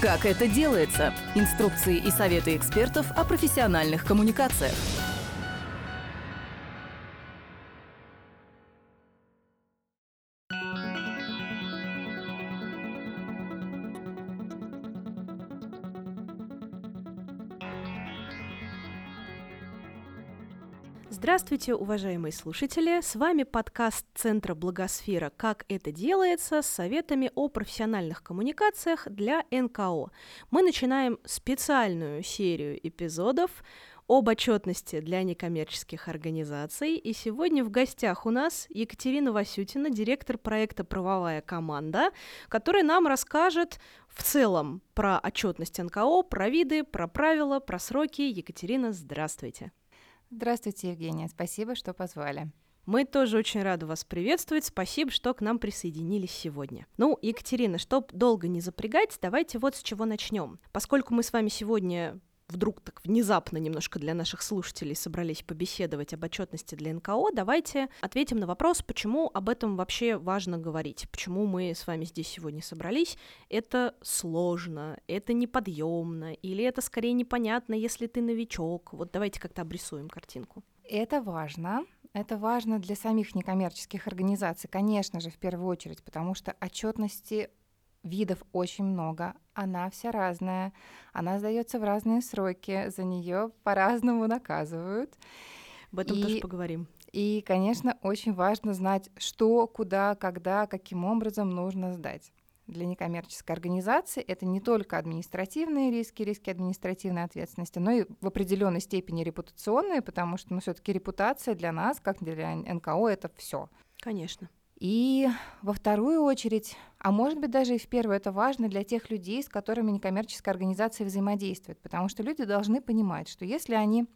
Как это делается? Инструкции и советы экспертов о профессиональных коммуникациях. Здравствуйте, уважаемые слушатели! С вами подкаст Центра Благосфера «Как это делается» с советами о профессиональных коммуникациях для НКО. Мы начинаем специальную серию эпизодов об отчетности для некоммерческих организаций. И сегодня в гостях у нас Екатерина Васютина, директор проекта «Правовая команда», которая нам расскажет в целом про отчетность НКО, про виды, про правила, про сроки. Екатерина, здравствуйте! Здравствуйте, Евгения. Спасибо, что позвали. Мы тоже очень рады вас приветствовать. Спасибо, что к нам присоединились сегодня. Ну, Екатерина, чтоб долго не запрягать, давайте вот с чего начнем. Поскольку мы с вами сегодня вдруг так внезапно немножко для наших слушателей собрались побеседовать об отчетности для НКО, давайте ответим на вопрос, почему об этом вообще важно говорить, почему мы с вами здесь сегодня собрались. Это сложно, это неподъемно, или это скорее непонятно, если ты новичок. Вот давайте как-то обрисуем картинку. Это важно. Это важно для самих некоммерческих организаций, конечно же, в первую очередь, потому что отчетности видов очень много, она вся разная, она сдается в разные сроки, за нее по-разному наказывают. Об этом и, тоже поговорим. И, конечно, очень важно знать, что, куда, когда, каким образом нужно сдать. Для некоммерческой организации это не только административные риски, риски административной ответственности, но и в определенной степени репутационные, потому что ну, все-таки репутация для нас, как для НКО, это все. Конечно. И во вторую очередь, а может быть даже и в первую, это важно для тех людей, с которыми некоммерческая организация взаимодействует, потому что люди должны понимать, что если они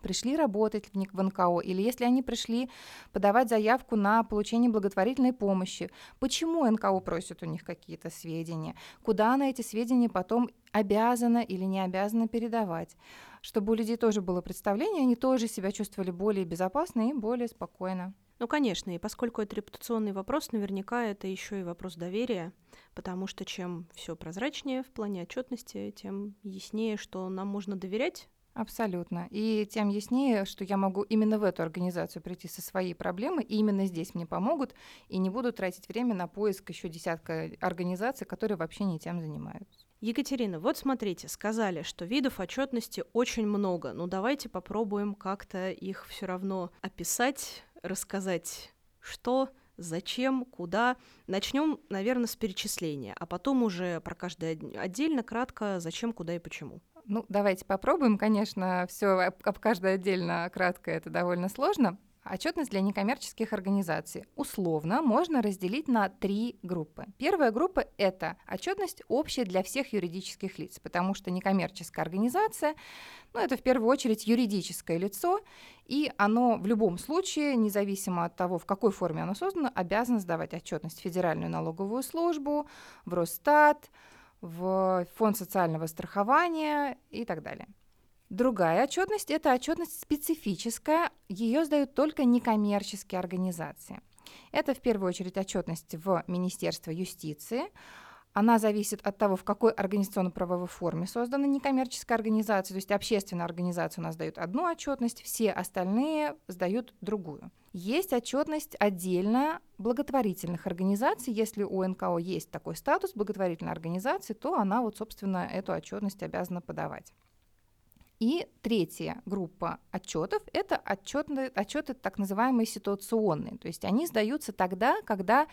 пришли работать в НКО, или если они пришли подавать заявку на получение благотворительной помощи, почему НКО просит у них какие-то сведения, куда она эти сведения потом обязана или не обязана передавать, чтобы у людей тоже было представление, они тоже себя чувствовали более безопасно и более спокойно. Ну, конечно, и поскольку это репутационный вопрос, наверняка это еще и вопрос доверия, потому что чем все прозрачнее в плане отчетности, тем яснее, что нам можно доверять. Абсолютно. И тем яснее, что я могу именно в эту организацию прийти со своей проблемой, и именно здесь мне помогут, и не буду тратить время на поиск еще десятка организаций, которые вообще не тем занимаются. Екатерина, вот смотрите, сказали, что видов отчетности очень много. Ну давайте попробуем как-то их все равно описать, рассказать, что, зачем, куда. Начнем, наверное, с перечисления, а потом уже про каждое отдельно, кратко, зачем, куда и почему. Ну, давайте попробуем. Конечно, все об каждой отдельно кратко это довольно сложно. Отчетность для некоммерческих организаций условно можно разделить на три группы. Первая группа – это отчетность общая для всех юридических лиц, потому что некоммерческая организация, ну, это в первую очередь юридическое лицо, и оно в любом случае, независимо от того, в какой форме оно создано, обязано сдавать отчетность в Федеральную налоговую службу, в Росстат, в Фонд социального страхования и так далее. Другая отчетность – это отчетность специфическая, ее сдают только некоммерческие организации. Это в первую очередь отчетность в Министерство юстиции. Она зависит от того, в какой организационно-правовой форме создана некоммерческая организация. То есть общественная организация у нас дает одну отчетность, все остальные сдают другую. Есть отчетность отдельно благотворительных организаций. Если у НКО есть такой статус благотворительной организации, то она вот, собственно, эту отчетность обязана подавать. И третья группа отчетов – это отчеты, отчеты так называемые ситуационные. То есть они сдаются тогда, когда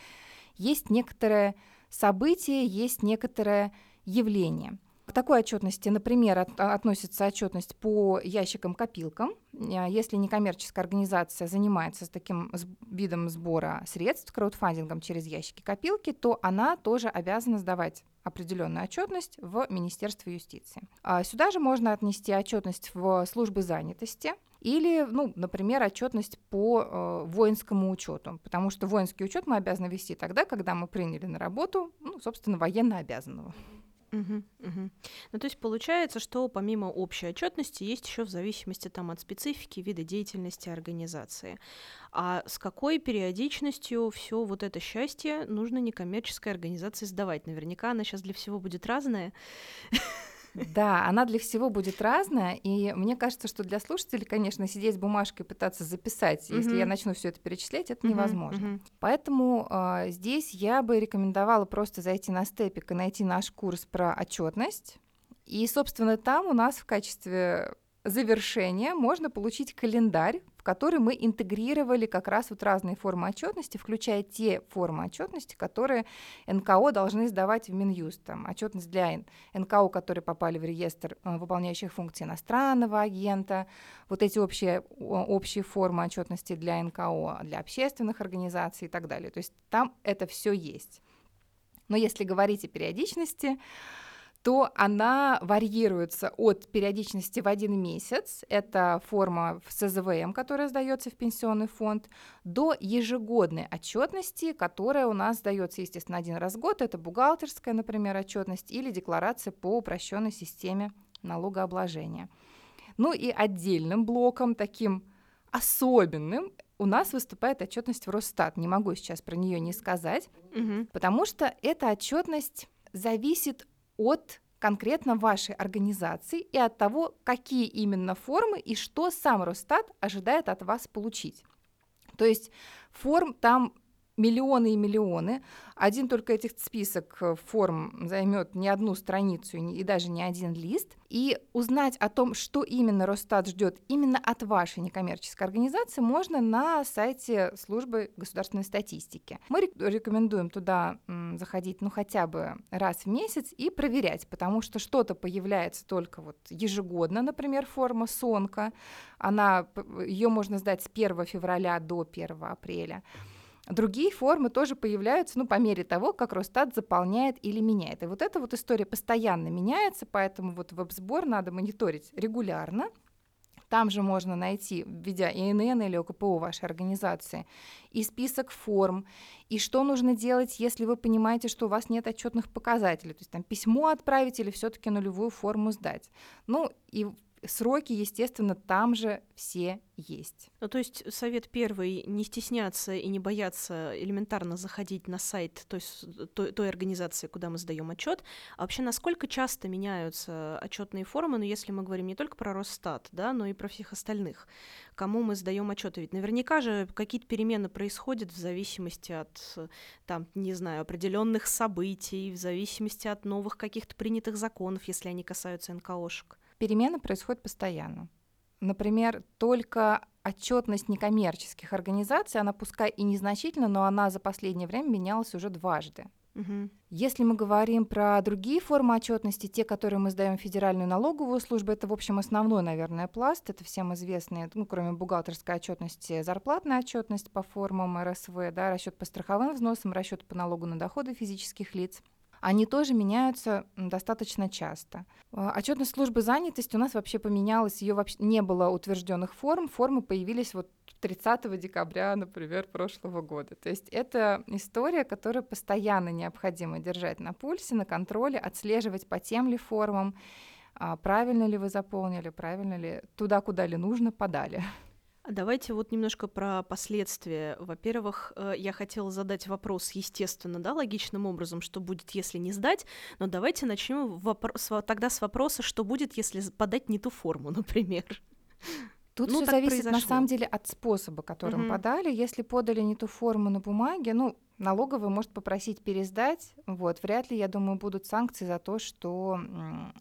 есть некоторое событие, есть некоторое явление. К такой отчетности, например, от, относится отчетность по ящикам-копилкам. А если некоммерческая организация занимается таким видом сбора средств, краудфандингом через ящики-копилки, то она тоже обязана сдавать определенную отчетность в Министерство юстиции. А сюда же можно отнести отчетность в службы занятости или, ну, например, отчетность по э, воинскому учету, потому что воинский учет мы обязаны вести тогда, когда мы приняли на работу, ну, собственно, военно обязанного. Угу, угу. Ну, то есть получается, что помимо общей отчетности есть еще в зависимости там, от специфики вида деятельности организации. А с какой периодичностью все вот это счастье нужно некоммерческой организации сдавать? Наверняка она сейчас для всего будет разная. Да, она для всего будет разная, и мне кажется, что для слушателей, конечно, сидеть с бумажкой и пытаться записать, mm-hmm. если я начну все это перечислять, это mm-hmm. невозможно. Mm-hmm. Поэтому э, здесь я бы рекомендовала просто зайти на степик и найти наш курс про отчетность. И, собственно, там у нас в качестве завершения можно получить календарь, который мы интегрировали как раз вот разные формы отчетности, включая те формы отчетности, которые НКО должны сдавать в Минюст. Там, отчетность для НКО, которые попали в реестр э, выполняющих функции иностранного агента, вот эти общие, общие формы отчетности для НКО, для общественных организаций и так далее. То есть там это все есть. Но если говорить о периодичности, то она варьируется от периодичности в один месяц, это форма в СЗВМ, которая сдается в пенсионный фонд, до ежегодной отчетности, которая у нас сдается, естественно, один раз в год, это бухгалтерская, например, отчетность или декларация по упрощенной системе налогообложения. Ну и отдельным блоком, таким особенным, у нас выступает отчетность в Росстат. Не могу сейчас про нее не сказать, угу. потому что эта отчетность зависит от конкретно вашей организации и от того, какие именно формы и что сам Росстат ожидает от вас получить. То есть форм там миллионы и миллионы. Один только этих список э, форм займет не одну страницу и даже не один лист. И узнать о том, что именно Росстат ждет именно от вашей некоммерческой организации, можно на сайте службы государственной статистики. Мы рекомендуем туда заходить ну хотя бы раз в месяц и проверять, потому что что-то появляется только вот ежегодно, например, форма СОНКа. Она, ее можно сдать с 1 февраля до 1 апреля. Другие формы тоже появляются, ну, по мере того, как Росстат заполняет или меняет. И вот эта вот история постоянно меняется, поэтому вот веб-сбор надо мониторить регулярно. Там же можно найти, введя ИНН или ОКПО вашей организации, и список форм, и что нужно делать, если вы понимаете, что у вас нет отчетных показателей. То есть там письмо отправить или все-таки нулевую форму сдать. Ну и сроки, естественно, там же все есть. Ну, то есть совет первый — не стесняться и не бояться элементарно заходить на сайт той, той, той организации, куда мы сдаем отчет. А вообще, насколько часто меняются отчетные формы, ну, если мы говорим не только про Росстат, да, но и про всех остальных, кому мы сдаем отчеты? Ведь наверняка же какие-то перемены происходят в зависимости от, там, не знаю, определенных событий, в зависимости от новых каких-то принятых законов, если они касаются НКОшек. Перемены происходят постоянно. Например, только отчетность некоммерческих организаций, она пускай и незначительна, но она за последнее время менялась уже дважды. Угу. Если мы говорим про другие формы отчетности, те, которые мы сдаем в Федеральную налоговую службу, это, в общем, основной, наверное, пласт. Это всем известные, ну, кроме бухгалтерской отчетности, зарплатная отчетность по формам РСВ, да, расчет по страховым взносам, расчет по налогу на доходы физических лиц они тоже меняются достаточно часто. А, отчетность службы занятости у нас вообще поменялась, ее вообще не было утвержденных форм, формы появились вот 30 декабря, например, прошлого года. То есть это история, которую постоянно необходимо держать на пульсе, на контроле, отслеживать по тем ли формам, а, правильно ли вы заполнили, правильно ли туда, куда ли нужно, подали. Давайте вот немножко про последствия. Во-первых, э, я хотела задать вопрос, естественно, да, логичным образом, что будет, если не сдать, но давайте начнем вопрос, тогда с вопроса, что будет, если подать не ту форму, например. Тут ну, все зависит произошло. на самом деле от способа, которым угу. подали. Если подали не ту форму на бумаге, ну, налоговый может попросить пересдать. Вот, вряд ли, я думаю, будут санкции за то, что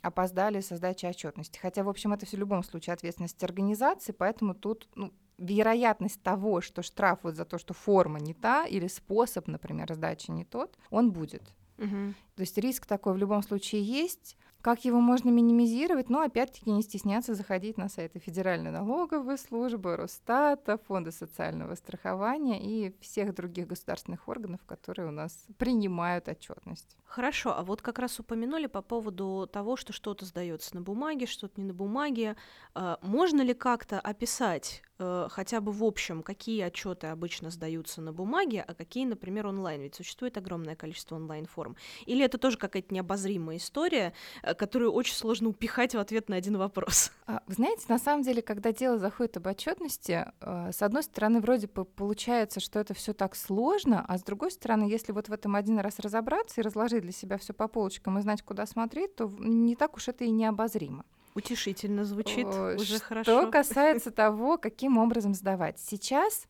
опоздали со сдачей отчетности. Хотя, в общем, это все в любом случае ответственность организации, поэтому тут ну, вероятность того, что штраф вот за то, что форма не та или способ, например, сдачи не тот, он будет. Угу. То есть риск такой в любом случае есть. Как его можно минимизировать? Ну, опять-таки, не стесняться заходить на сайты Федеральной налоговой службы, Росстата, Фонда социального страхования и всех других государственных органов, которые у нас принимают отчетность. Хорошо, а вот как раз упомянули по поводу того, что что-то сдается на бумаге, что-то не на бумаге. А, можно ли как-то описать э, хотя бы в общем, какие отчеты обычно сдаются на бумаге, а какие, например, онлайн? Ведь существует огромное количество онлайн-форм. Или это тоже какая-то необозримая история, которую очень сложно упихать в ответ на один вопрос? А, вы знаете, на самом деле, когда дело заходит об отчетности, э, с одной стороны, вроде бы получается, что это все так сложно, а с другой стороны, если вот в этом один раз разобраться и разложить для себя все по полочкам и знать, куда смотреть, то не так уж это и необозримо. Утешительно звучит, О, уже что хорошо. Что касается того, каким образом сдавать. Сейчас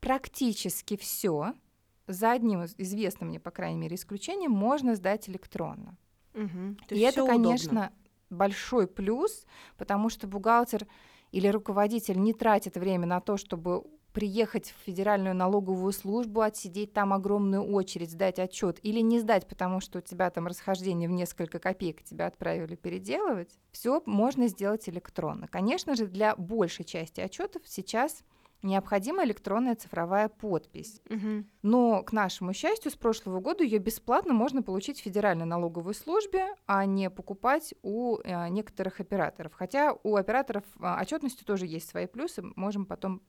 практически все, за одним известным мне, по крайней мере, исключением, можно сдать электронно. Угу. И это, конечно, большой плюс, потому что бухгалтер или руководитель не тратит время на то, чтобы приехать в федеральную налоговую службу, отсидеть там огромную очередь, сдать отчет или не сдать, потому что у тебя там расхождение в несколько копеек тебя отправили переделывать, все можно сделать электронно. Конечно же, для большей части отчетов сейчас необходима электронная цифровая подпись. Угу. Но, к нашему счастью, с прошлого года ее бесплатно можно получить в Федеральной налоговой службе, а не покупать у э, некоторых операторов. Хотя у операторов э, отчетности тоже есть свои плюсы, можем потом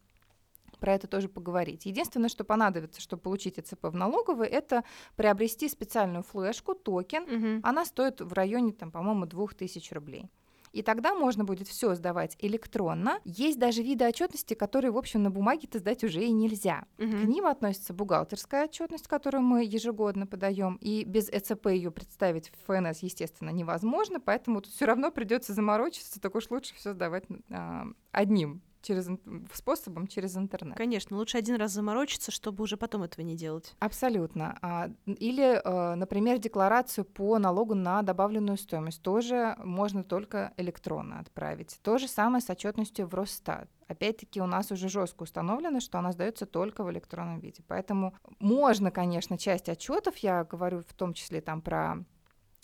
про это тоже поговорить. Единственное, что понадобится, чтобы получить ЭЦП в налоговой, это приобрести специальную флешку, токен. Угу. Она стоит в районе, там, по-моему, 2000 рублей. И тогда можно будет все сдавать электронно. Есть даже виды отчетности, которые, в общем, на бумаге-то сдать уже и нельзя. Угу. К ним относится бухгалтерская отчетность, которую мы ежегодно подаем, и без ЭЦП ее представить в ФНС, естественно, невозможно, поэтому тут все равно придется заморочиться, так уж лучше все сдавать а, одним через способом через интернет. Конечно, лучше один раз заморочиться, чтобы уже потом этого не делать. Абсолютно. А, или, э, например, декларацию по налогу на добавленную стоимость тоже можно только электронно отправить. То же самое с отчетностью в Росстат. Опять-таки у нас уже жестко установлено, что она сдается только в электронном виде. Поэтому можно, конечно, часть отчетов, я говорю в том числе там про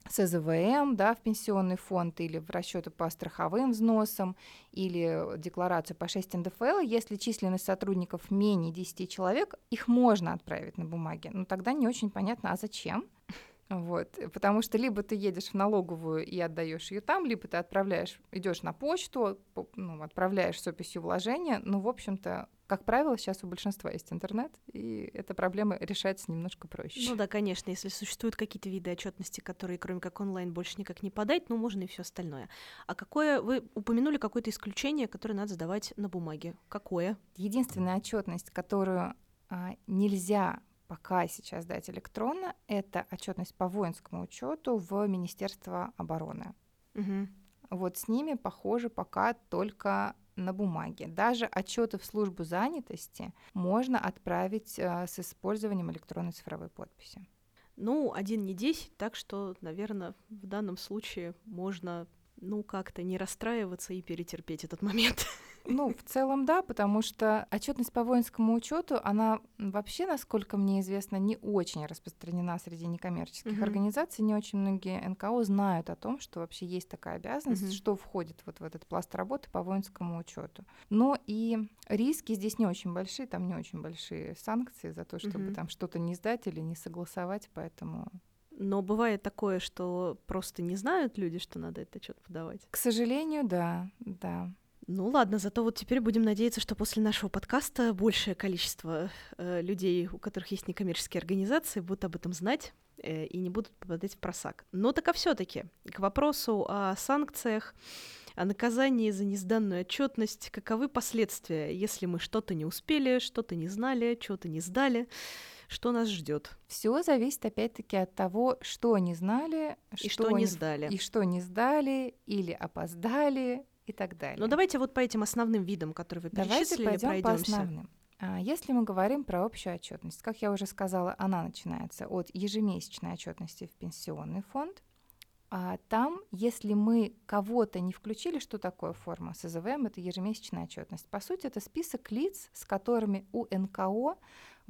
СЗВМ да, в пенсионный фонд или в расчеты по страховым взносам или декларацию по 6 НДФЛ, если численность сотрудников менее 10 человек, их можно отправить на бумаге. Но тогда не очень понятно, а зачем? Вот, потому что либо ты едешь в налоговую и отдаешь ее там, либо ты отправляешь, идешь на почту, ну, отправляешь с описью вложения. Ну, в общем-то, как правило, сейчас у большинства есть интернет, и эта проблема решается немножко проще. Ну да, конечно, если существуют какие-то виды отчетности, которые, кроме как онлайн, больше никак не подать, ну можно и все остальное. А какое вы упомянули какое-то исключение, которое надо сдавать на бумаге? Какое? Единственная отчетность, которую а, нельзя пока сейчас дать электронно, это отчетность по воинскому учету в Министерство обороны. Угу. Вот с ними, похоже, пока только на бумаге. Даже отчеты в службу занятости можно отправить э, с использованием электронной цифровой подписи. Ну, один не десять, так что, наверное, в данном случае можно ну, как-то не расстраиваться и перетерпеть этот момент. Ну, в целом, да, потому что отчетность по воинскому учету, она вообще, насколько мне известно, не очень распространена среди некоммерческих mm-hmm. организаций. Не очень многие НКО знают о том, что вообще есть такая обязанность, mm-hmm. что входит вот в этот пласт работы по воинскому учету. Но и риски здесь не очень большие, там не очень большие санкции за то, чтобы mm-hmm. там что-то не сдать или не согласовать, поэтому но бывает такое, что просто не знают люди, что надо этот отчет подавать. К сожалению, да, да. Ну ладно, зато вот теперь будем надеяться, что после нашего подкаста большее количество э, людей, у которых есть некоммерческие организации, будут об этом знать э, и не будут попадать в просак. Но так а все-таки к вопросу о санкциях, о наказании за несданную отчетность, каковы последствия, если мы что-то не успели, что-то не знали, что-то не сдали, что нас ждет? Все зависит опять-таки от того, что не знали, и что, что не сдали, и что не сдали или опоздали и так далее. Ну давайте вот по этим основным видам, которые вы перечислили, давайте пойдем по основным. А, если мы говорим про общую отчетность, как я уже сказала, она начинается от ежемесячной отчетности в пенсионный фонд. А там, если мы кого-то не включили, что такое форма СЗВМ, это ежемесячная отчетность. По сути, это список лиц, с которыми у НКО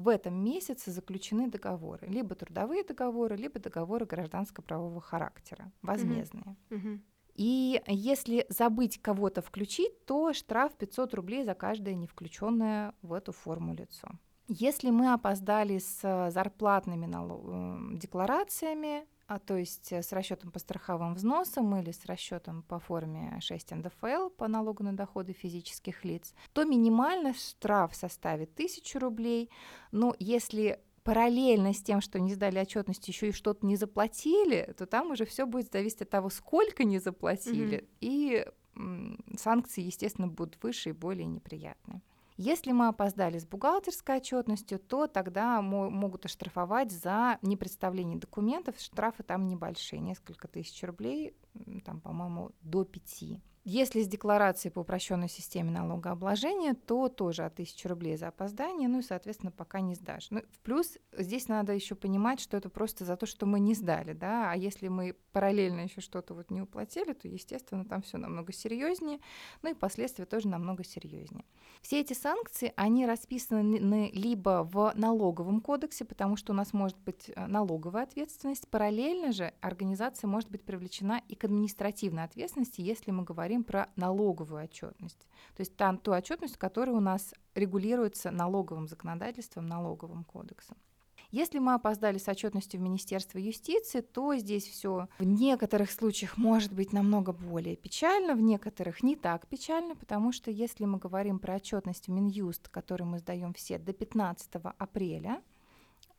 в этом месяце заключены договоры, либо трудовые договоры, либо договоры гражданско-правового характера, возмездные. Мгм. И если забыть кого-то включить, то штраф 500 рублей за каждое не включенное в эту форму лицо. Если мы опоздали с э, зарплатными декларациями, а то есть э, с расчетом по страховым взносам или с расчетом по форме 6 НДФЛ по налогу на доходы физических лиц, то минимально штраф составит 1000 рублей. Но если параллельно с тем, что не сдали отчетность, еще и что-то не заплатили, то там уже все будет зависеть от того, сколько не заплатили, и м, санкции, естественно, будут выше и более неприятные. Если мы опоздали с бухгалтерской отчетностью, то тогда мо- могут оштрафовать за непредставление документов. Штрафы там небольшие, несколько тысяч рублей, там, по-моему, до пяти. Если с декларацией по упрощенной системе налогообложения, то тоже от 1000 рублей за опоздание, ну и, соответственно, пока не сдашь. Ну, в плюс здесь надо еще понимать, что это просто за то, что мы не сдали, да, а если мы параллельно еще что-то вот не уплатили, то, естественно, там все намного серьезнее, ну и последствия тоже намного серьезнее. Все эти санкции, они расписаны либо в налоговом кодексе, потому что у нас может быть э, налоговая ответственность, параллельно же организация может быть привлечена и к административной ответственности, если мы говорим про налоговую отчетность. То есть там ту отчетность, которая у нас регулируется налоговым законодательством, налоговым кодексом. Если мы опоздали с отчетностью в Министерство юстиции, то здесь все в некоторых случаях может быть намного более печально, в некоторых не так печально, потому что если мы говорим про отчетность в Минюст, которую мы сдаем все до 15 апреля,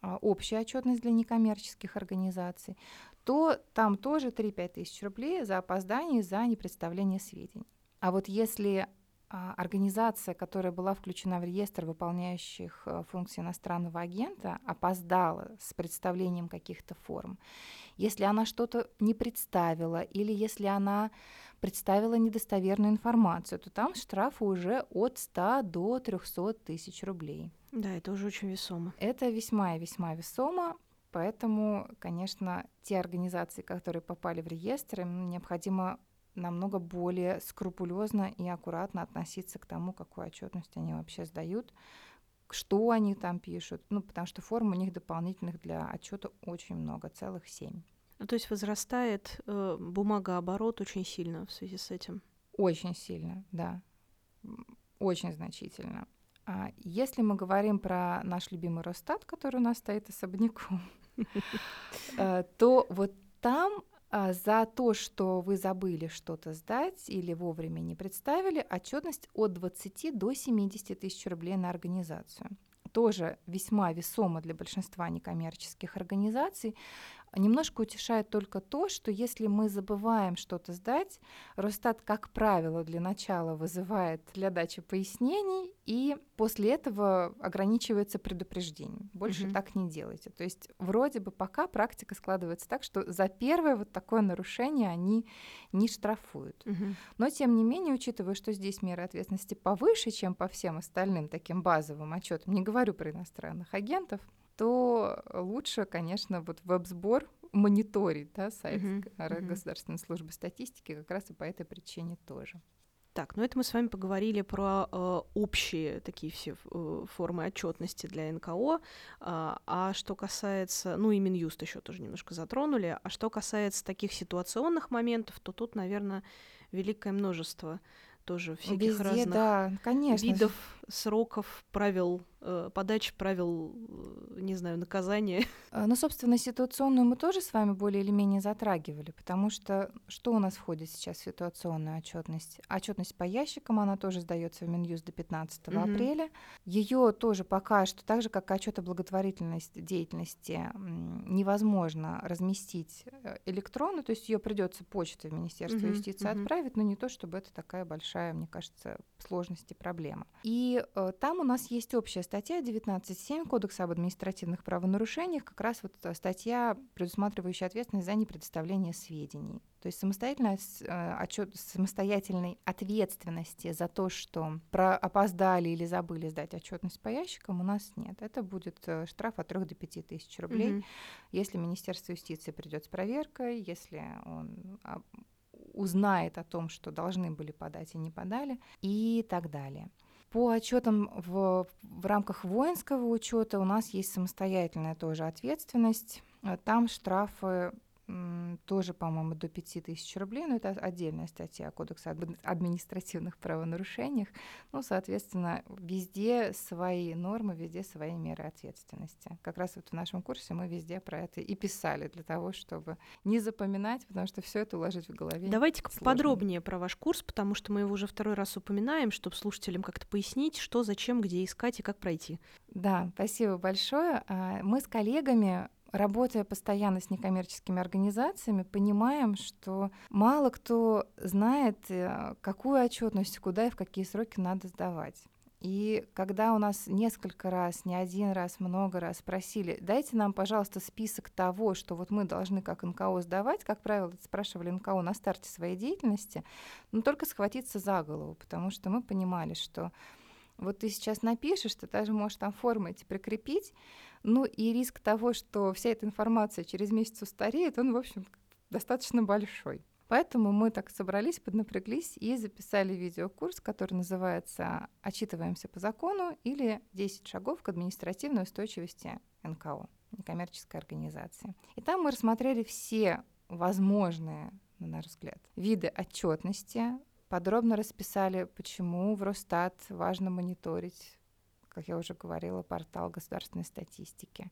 а, общая отчетность для некоммерческих организаций, то там тоже 3-5 тысяч рублей за опоздание, за непредставление сведений. А вот если а, организация, которая была включена в реестр выполняющих а, функции иностранного агента, опоздала с представлением каких-то форм, если она что-то не представила или если она представила недостоверную информацию, то там штрафы уже от 100 до 300 тысяч рублей. Да, это уже очень весомо. Это весьма и весьма весомо, поэтому, конечно, те организации, которые попали в реестр, им необходимо намного более скрупулезно и аккуратно относиться к тому, какую отчетность они вообще сдают, что они там пишут, ну, потому что форм у них дополнительных для отчета очень много, целых семь. Ну, то есть возрастает э, бумагооборот очень сильно в связи с этим. Очень сильно, да, очень значительно. А если мы говорим про наш любимый Росстат, который у нас стоит особняком, то вот там а, за то, что вы забыли что-то сдать или вовремя не представили, отчетность от 20 до 70 тысяч рублей на организацию. Тоже весьма весомо для большинства некоммерческих организаций. Немножко утешает только то, что если мы забываем что-то сдать, Росстат, как правило, для начала вызывает для дачи пояснений, и после этого ограничивается предупреждением. Больше Мгм. так не делайте. То есть вроде бы пока практика складывается так, что за первое вот такое нарушение они не штрафуют. Мгм. Но, тем не менее, учитывая, что здесь меры ответственности повыше, чем по всем остальным таким базовым отчетам, не говорю про иностранных агентов, то лучше, конечно, вот веб-сбор мониторить да, сайт Г- мгм. Государственной службы статистики как раз и по этой причине тоже. Так, ну это мы с вами поговорили про э, общие такие все э, формы отчетности для НКО. А, а что касается, ну и Минюст еще тоже немножко затронули. А что касается таких ситуационных моментов, то тут, наверное, великое множество тоже всяких Везде, разных да, конечно. видов, сроков, правил э, подачи, правил, э, не знаю, наказания. А, Ну, собственно, ситуационную мы тоже с вами более или менее затрагивали, потому что что у нас входит сейчас в ситуационную отчетность? Отчетность по ящикам, она тоже сдается в Минюст до 15 Мгм. апреля. Ее тоже пока что, так же как и отчет о благотворительности деятельности, невозможно разместить э, электронно, то есть ее придется почтой в Министерство Мгм, юстиции мгм. отправить, но не то, чтобы это такая большая, мне кажется, сложность и проблема. И э, там у нас есть общая статья 19.7 Кодекса об административных правонарушениях, как раз вот э, статья, предусматривающая ответственность за непредоставление сведений. То есть самостоятельная э, отчет, самостоятельной ответственности за то, что про опоздали или забыли сдать отчетность по ящикам, у нас нет. Это будет штраф от 3 до 5 тысяч рублей, Мгм. если Министерство юстиции придет с проверкой, если он а, узнает о том, что должны были подать и не подали, и так далее. По отчетам в, в рамках воинского учета у нас есть самостоятельная тоже ответственность. Там штрафы тоже, по-моему, до 5000 рублей, но это отдельная статья Кодекса об административных правонарушениях. Ну, соответственно, везде свои нормы, везде свои меры ответственности. Как раз вот в нашем курсе мы везде про это и писали для того, чтобы не запоминать, потому что все это уложить в голове. Давайте подробнее про ваш курс, потому что мы его уже второй раз упоминаем, чтобы слушателям как-то пояснить, что, зачем, где искать и как пройти. Да, спасибо большое. А, мы с коллегами работая постоянно с некоммерческими организациями, понимаем, что мало кто знает, э, какую отчетность, куда и в какие сроки надо сдавать. И когда у нас несколько раз, не один раз, много раз спросили, дайте нам, пожалуйста, список того, что вот мы должны как НКО сдавать, как правило, спрашивали НКО на старте своей деятельности, но только схватиться за голову, потому что мы понимали, что вот ты сейчас напишешь, ты даже можешь там формы эти прикрепить, ну и риск того, что вся эта информация через месяц устареет, он, в общем, достаточно большой. Поэтому мы так собрались, поднапряглись и записали видеокурс, который называется «Отчитываемся по закону» или «10 шагов к административной устойчивости НКО» некоммерческой организации. И там мы рассмотрели все возможные, на наш взгляд, виды отчетности, подробно расписали, почему в Росстат важно мониторить как я уже говорила, портал государственной статистики.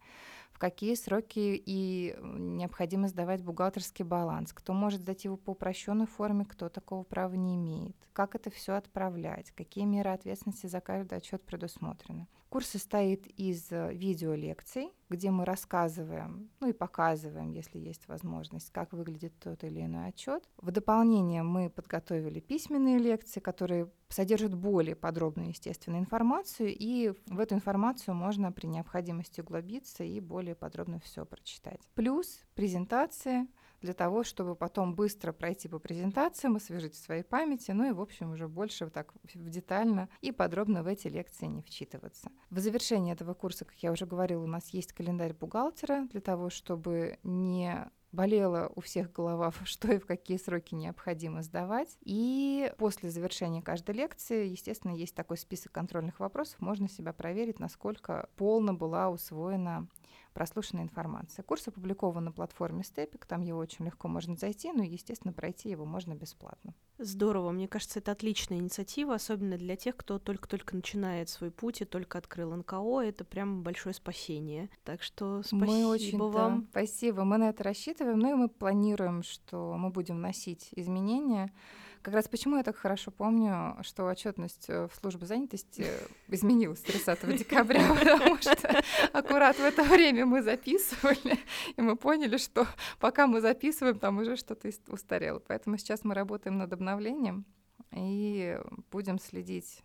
В какие сроки и необходимо сдавать бухгалтерский баланс, кто может сдать его по упрощенной форме, кто такого права не имеет, как это все отправлять, какие меры ответственности за каждый отчет предусмотрены. Курс состоит из э, видеолекций, где мы рассказываем, ну и показываем, если есть возможность, как выглядит тот или иной отчет. В дополнение мы подготовили письменные лекции, которые содержат более подробную, естественно, информацию, и в эту информацию можно при необходимости углубиться и более подробно все прочитать. Плюс презентации, для того, чтобы потом быстро пройти по презентациям, освежить в своей памяти, ну и, в общем, уже больше вот так детально и подробно в эти лекции не вчитываться. В завершении этого курса, как я уже говорила, у нас есть календарь бухгалтера для того, чтобы не болела у всех голова, что и в какие сроки необходимо сдавать. И после завершения каждой лекции, естественно, есть такой список контрольных вопросов, можно себя проверить, насколько полно была усвоена прослушанная информация. Курс опубликован на платформе Степик, там его очень легко можно зайти, ну и, естественно, пройти его можно бесплатно. Здорово, мне кажется, это отличная инициатива, особенно для тех, кто только-только начинает свой путь и только открыл НКО, это прям большое спасение. Так что спасибо мы очень, вам. Да, спасибо, мы на это рассчитываем, ну и мы планируем, что мы будем вносить изменения. Как раз почему я так хорошо помню, что отчетность э, в службе занятости изменилась 30 декабря, потому что аккурат в это время мы записывали, и мы поняли, что пока мы записываем, там уже что-то устарело. Поэтому сейчас мы работаем над обновлением и будем следить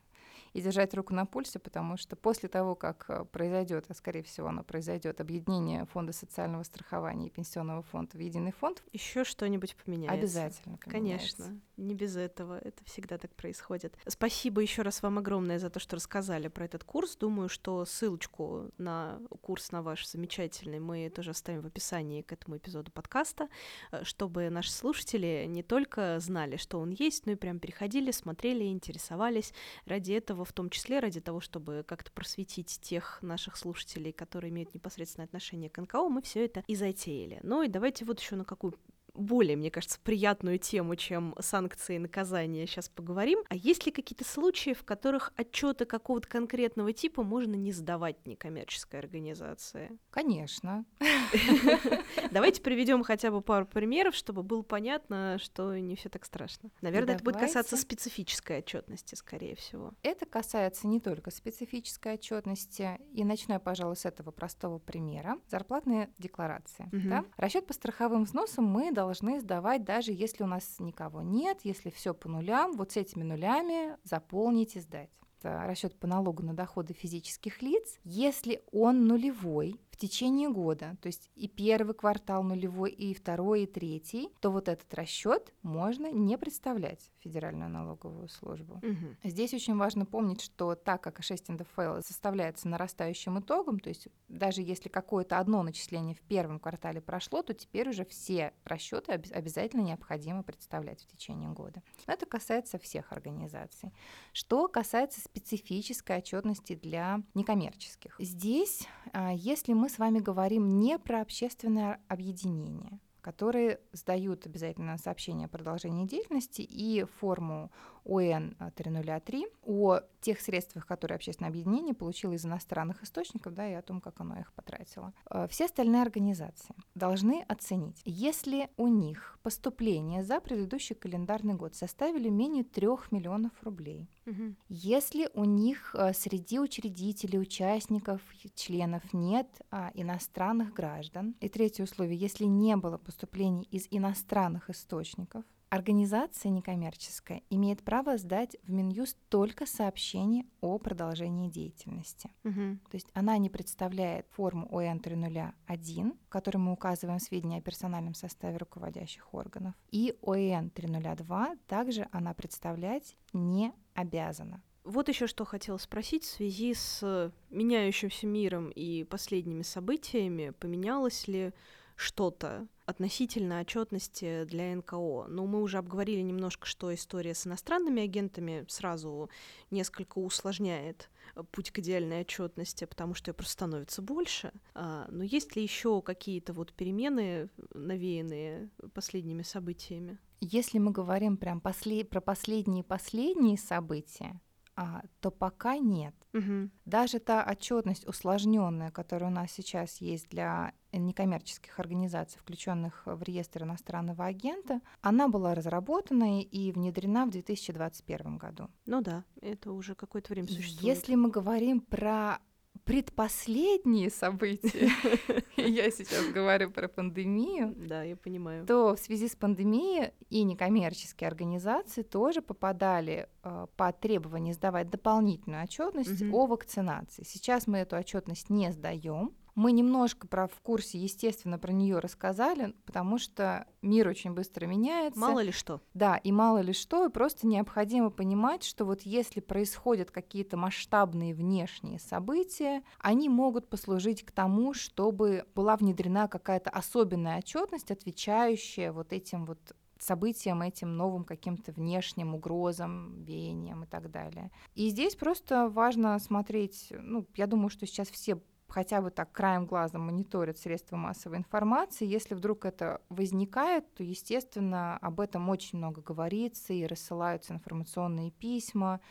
и держать руку на пульсе, потому что после того, как э, произойдет, а скорее всего оно произойдет, объединение фонда социального страхования и пенсионного фонда в единый фонд, еще что-нибудь поменяется. Обязательно. Поменяется. Конечно, не без этого. Это всегда так происходит. Спасибо еще раз вам огромное за то, что рассказали про этот курс. Думаю, что ссылочку на курс на ваш замечательный мы тоже оставим в описании к этому эпизоду подкаста, э, чтобы наши слушатели не только знали, что он есть, но и прям переходили, смотрели, интересовались. Ради этого в том числе ради того, чтобы как-то просветить тех наших слушателей, которые имеют непосредственное отношение к НКО, мы все это и затеяли. Ну и давайте вот еще на какую более, мне кажется, приятную тему, чем санкции и наказания, сейчас поговорим. А есть ли какие-то случаи, в которых отчеты какого-то конкретного типа можно не сдавать некоммерческой организации? Конечно. Давайте приведем хотя бы пару примеров, чтобы было понятно, что не все так страшно. Наверное, это будет касаться специфической отчетности, скорее всего. Это касается не только специфической отчетности. И начну я, пожалуй, с этого простого примера. Зарплатные декларации. Расчет по страховым взносам мы должны должны сдавать, даже если у нас никого нет, если все по нулям, вот с этими нулями заполнить и сдать. Расчет по налогу на доходы физических лиц, если он нулевой, в течение года, то есть и первый квартал нулевой, и второй, и третий, то вот этот расчет можно не представлять в Федеральную налоговую службу. Мгм. Здесь очень важно помнить, что так как A6 НДФЛ составляется нарастающим итогом, то есть даже если какое-то одно начисление в первом квартале прошло, то теперь уже все расчеты обяз- обязательно необходимо представлять в течение года. Но это касается всех организаций. Что касается специфической отчетности для некоммерческих. Здесь, а, если мы с вами говорим не про общественное объединение, которые сдают обязательно сообщение о продолжении деятельности и форму ОН 303 о тех средствах, которые общественное объединение получило из иностранных источников, да, и о том, как оно их потратило. Э, Все остальные организации должны оценить, если у них поступления за предыдущий календарный год составили менее 3 миллионов рублей, Мгм. если у них э, среди учредителей, участников, членов нет а, иностранных граждан. И третье условие, если не было поступлений из иностранных источников, организация некоммерческая имеет право сдать в Минюст только сообщение о продолжении деятельности. Мгм. То есть она не представляет форму ОН 301, в которой мы указываем сведения о персональном составе руководящих органов. И ОН 302 также она представлять не обязана. Вот еще что хотела спросить в связи с меняющимся миром и последними событиями. Поменялось ли что-то относительно отчетности для НКО? Ну, мы уже обговорили немножко, что история с иностранными агентами сразу несколько усложняет э, путь к идеальной отчетности, потому что ее просто становится больше. А, но есть ли еще какие-то вот перемены, навеянные последними событиями? Если мы говорим прям после- про последние-последние события, а, то пока нет. Мгм. Даже та отчетность усложненная, которая у нас сейчас есть для некоммерческих организаций, включенных в реестр иностранного агента, она была разработана и внедрена в 2021 году. Ну да, это уже какое-то время существует. Если мы говорим про предпоследние события, я сейчас говорю про пандемию, Да, я понимаю. то в связи с пандемией и некоммерческие организации тоже попадали э, под требование сдавать дополнительную отчетность Мгм. о вакцинации. Сейчас мы эту отчетность не сдаем. Мы немножко про в курсе, естественно, про нее рассказали, потому что мир очень быстро меняется. Мало ли что. Да, и мало ли что, и просто необходимо понимать, что вот если происходят какие-то масштабные внешние события, они могут послужить к тому, чтобы была внедрена какая-то особенная отчетность, отвечающая вот этим вот событиям, этим новым каким-то внешним угрозам, веяниям и так далее. И здесь просто важно смотреть, ну, я думаю, что сейчас все хотя бы так краем глаза мониторят средства массовой информации. Если вдруг это возникает, то, естественно, об этом очень много говорится и рассылаются информационные письма.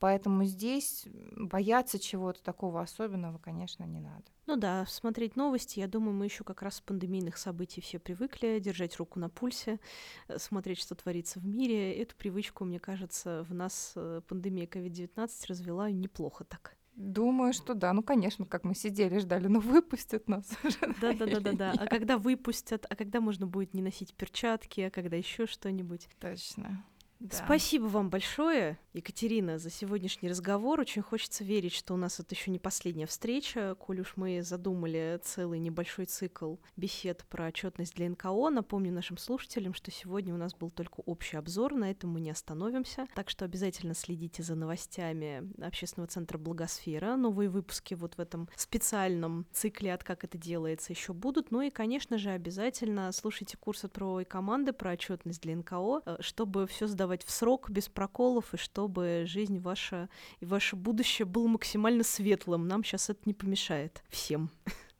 Поэтому здесь бояться чего-то такого особенного, конечно, не надо. Ну да, смотреть новости, я думаю, мы еще как раз с пандемийных событий все привыкли держать руку на пульсе, э, смотреть, что творится в мире. Эту привычку, мне кажется, в нас э, пандемия COVID-19 развела неплохо так. Думаю, что да. Ну, конечно, как мы сидели, ждали, ну выпустят нас уже. Да-да-да-да-да. А когда выпустят, а когда можно будет не носить перчатки, а когда еще что-нибудь. Точно. Да. Спасибо вам большое, Екатерина, за сегодняшний разговор. Очень хочется верить, что у нас это еще не последняя встреча, коль уж мы задумали целый небольшой цикл бесед про отчетность для НКО. Напомню нашим слушателям, что сегодня у нас был только общий обзор, на этом мы не остановимся. Так что обязательно следите за новостями Общественного центра Благосфера. Новые выпуски вот в этом специальном цикле от как это делается еще будут. Ну и, конечно же, обязательно слушайте курс от правовой команды про отчетность для НКО, э, чтобы все сдавать в срок, без проколов, и чтобы жизнь ваша и ваше будущее было максимально светлым. Нам сейчас это не помешает всем.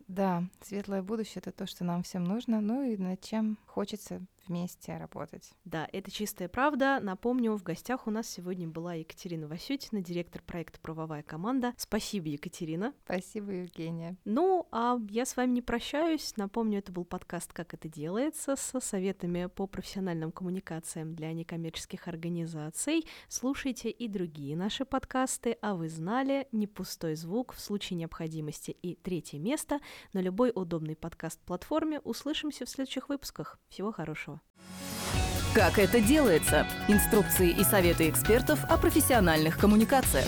Да, светлое будущее это то, что нам всем нужно, ну и над чем хочется вместе работать. Да, это чистая правда. Напомню, в гостях у нас сегодня была Екатерина Васютина, директор проекта «Правовая команда». Спасибо, Екатерина. Спасибо, Евгения. Ну, а я с вами не прощаюсь. Напомню, это был подкаст «Как это делается» со советами по профессиональным коммуникациям для некоммерческих организаций. Слушайте и другие наши подкасты, а вы знали, не пустой звук в случае необходимости и третье место на любой удобной подкаст-платформе. Услышимся в следующих выпусках. Всего хорошего. Как это делается? Инструкции и советы экспертов о профессиональных коммуникациях.